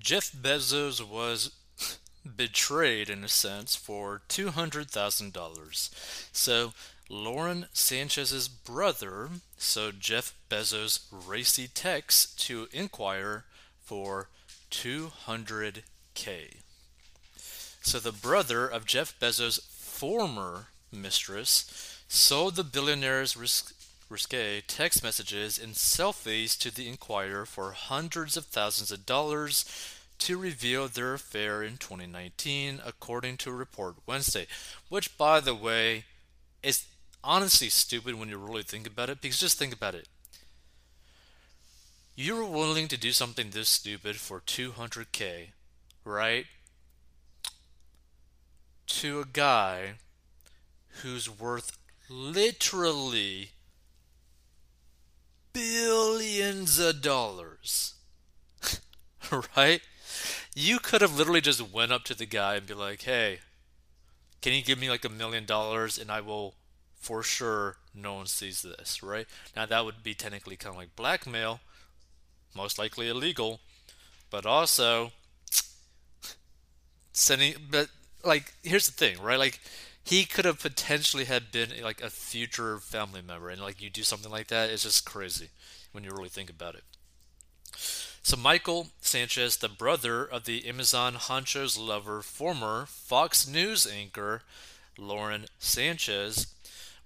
Jeff Bezos was betrayed in a sense for $200,000. So Lauren Sanchez's brother, sold Jeff Bezos racy texts to Enquirer for 200k. So the brother of Jeff Bezos' former mistress sold the billionaire's risque text messages and selfies to the Enquirer for hundreds of thousands of dollars to reveal their affair in 2019, according to a report Wednesday. Which, by the way, is honestly stupid when you really think about it, because just think about it. You were willing to do something this stupid for 200k, right? To a guy who's worth literally billions of dollars. right? You could have literally just went up to the guy and be like, "Hey, can you give me like a million dollars and I will for sure no one sees this, right? Now that would be technically kind of like blackmail, most likely illegal, but also sending but like here's the thing, right? Like he could have potentially had been like a future family member and like you do something like that it's just crazy when you really think about it so michael sanchez the brother of the amazon honcho's lover former fox news anchor lauren sanchez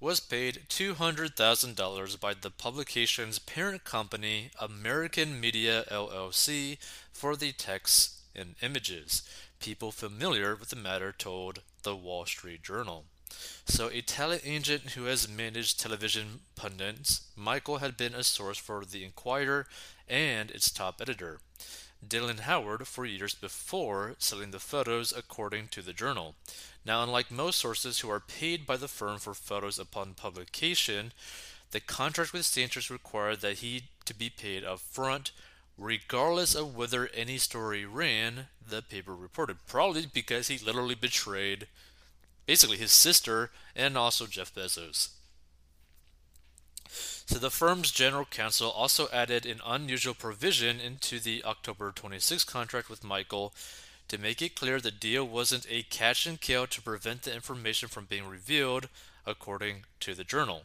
was paid $200,000 by the publication's parent company, American Media LLC, for the texts and images. People familiar with the matter told the Wall Street Journal. So, a talent agent who has managed television pundits, Michael had been a source for The Enquirer and its top editor, Dylan Howard, for years before selling the photos, according to the journal. Now, unlike most sources who are paid by the firm for photos upon publication, the contract with Sanchez required that he to be paid up front regardless of whether any story ran, the paper reported. Probably because he literally betrayed basically his sister and also Jeff Bezos. So the firm's general counsel also added an unusual provision into the October 26 contract with Michael to make it clear the deal wasn't a catch and kill to prevent the information from being revealed, according to the journal.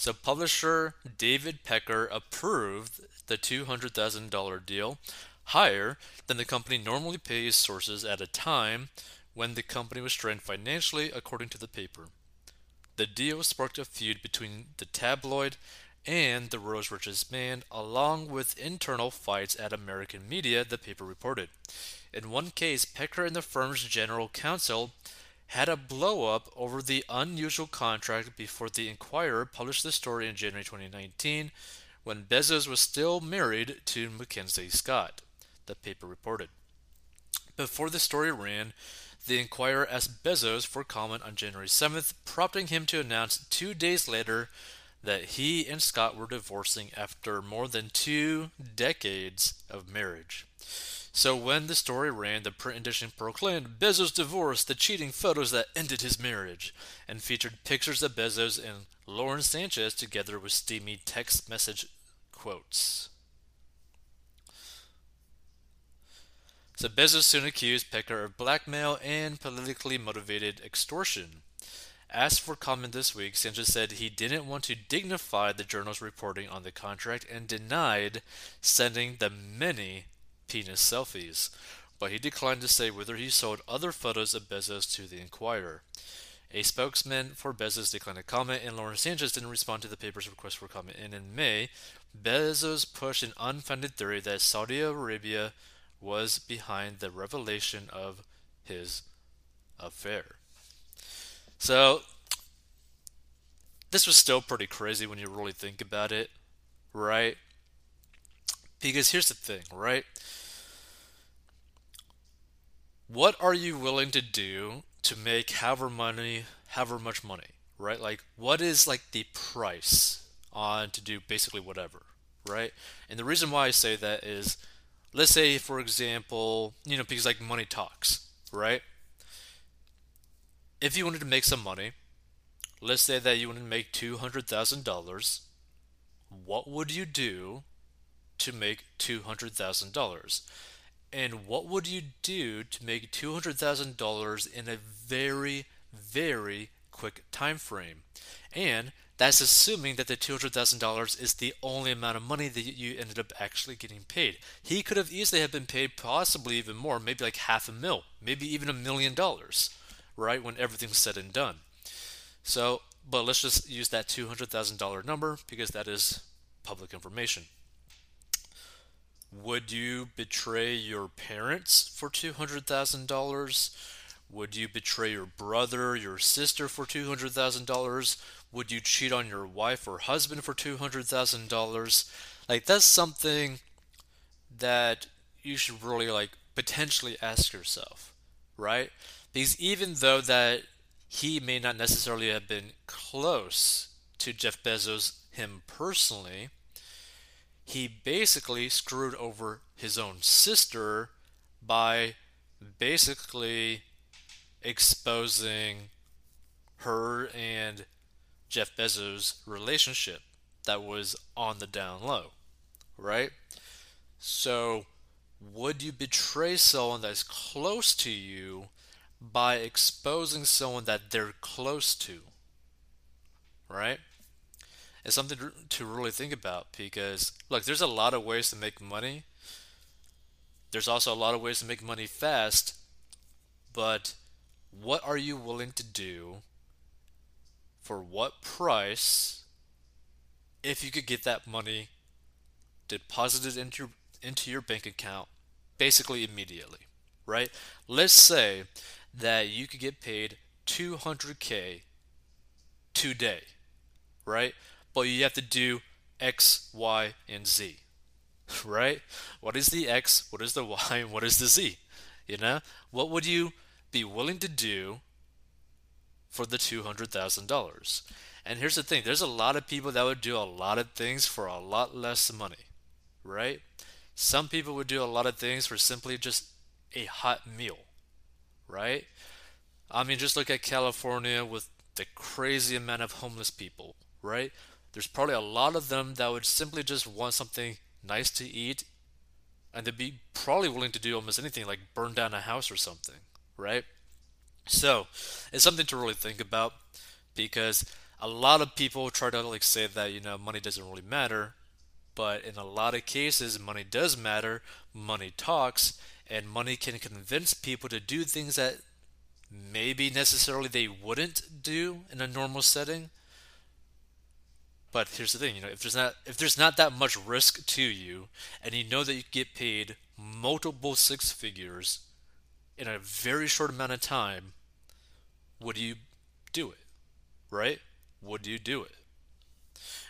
So publisher David Pecker approved the $200,000 deal, higher than the company normally pays sources at a time when the company was strained financially, according to the paper. The deal sparked a feud between the tabloid and the Rose Richest man, along with internal fights at American media, the paper reported. In one case, Pecker and the firm's general counsel had a blow up over the unusual contract before the Enquirer published the story in January 2019 when Bezos was still married to Mackenzie Scott, the paper reported. Before the story ran, the Enquirer asked Bezos for comment on January 7th, prompting him to announce two days later that he and Scott were divorcing after more than two decades of marriage. So when the story ran, the print edition proclaimed Bezos' divorced the cheating photos that ended his marriage, and featured pictures of Bezos and Lauren Sanchez together with steamy text message quotes. So Bezos soon accused Pecker of blackmail and politically motivated extortion. Asked for comment this week, Sanchez said he didn't want to dignify the journal's reporting on the contract and denied sending the many penis selfies, but he declined to say whether he sold other photos of Bezos to the Enquirer. A spokesman for Bezos declined to comment, and Lauren Sanchez didn't respond to the paper's request for comment. And in May, Bezos pushed an unfounded theory that Saudi Arabia was behind the revelation of his affair. So, this was still pretty crazy when you really think about it, right? Because here's the thing, right? What are you willing to do to make however money however much money right like what is like the price on to do basically whatever right and the reason why i say that is let's say for example you know because like money talks right if you wanted to make some money let's say that you want to make $200,000. What would you do to make $200,000? And what would you do to make $200,000 in a very, very quick time frame? And that's assuming that the $200,000 is the only amount of money that you ended up actually getting paid. He could have easily have been paid possibly even more, maybe like half a mil, maybe even a million dollars, right? When everything's said and done. So, but let's just use that $200,000 number because that is public information. Would you betray your parents for $200,000? Would you betray your brother, your sister for $200,000? Would you cheat on your wife or husband for $200,000? Like that's something that you should really like potentially ask yourself, right? Because even though that he may not necessarily have been close to Jeff Bezos him personally, he basically screwed over his own sister by basically exposing her and Jeff Bezos' relationship that was on the down low, right? So, would you betray someone that's close to you by exposing someone that they're close to? Right? It's something to really think about because, look, there's a lot of ways to make money. There's also a lot of ways to make money fast, but what are you willing to do for what price if you could get that money deposited into your, into your bank account basically immediately, right? Let's say that you could get paid 200k today, right? But you have to do X, Y, and Z, right? What is the X? What is the Y? And what is the Z? You know, what would you be willing to do for the $200,000. And here's the thing there's a lot of people that would do a lot of things for a lot less money, right? Some people would do a lot of things for simply just a hot meal, right? I mean, just look at California with the crazy amount of homeless people, right? There's probably a lot of them that would simply just want something nice to eat and they'd be probably willing to do almost anything like burn down a house or something, right? So it's something to really think about because a lot of people try to like say that you know money doesn't really matter, but in a lot of cases money does matter. Money talks, and money can convince people to do things that maybe necessarily they wouldn't do in a normal setting. But here's the thing, you know, if there's not if there's not that much risk to you and you know that you get paid multiple six figures in a very short amount of time, would you do it? Right? Would you do it?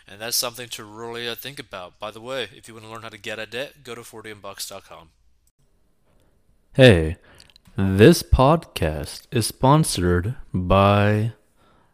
And that's something to really uh, think about. By the way, if you want to learn how to get a debt, go to 40inbox.com. Hey, this podcast is sponsored by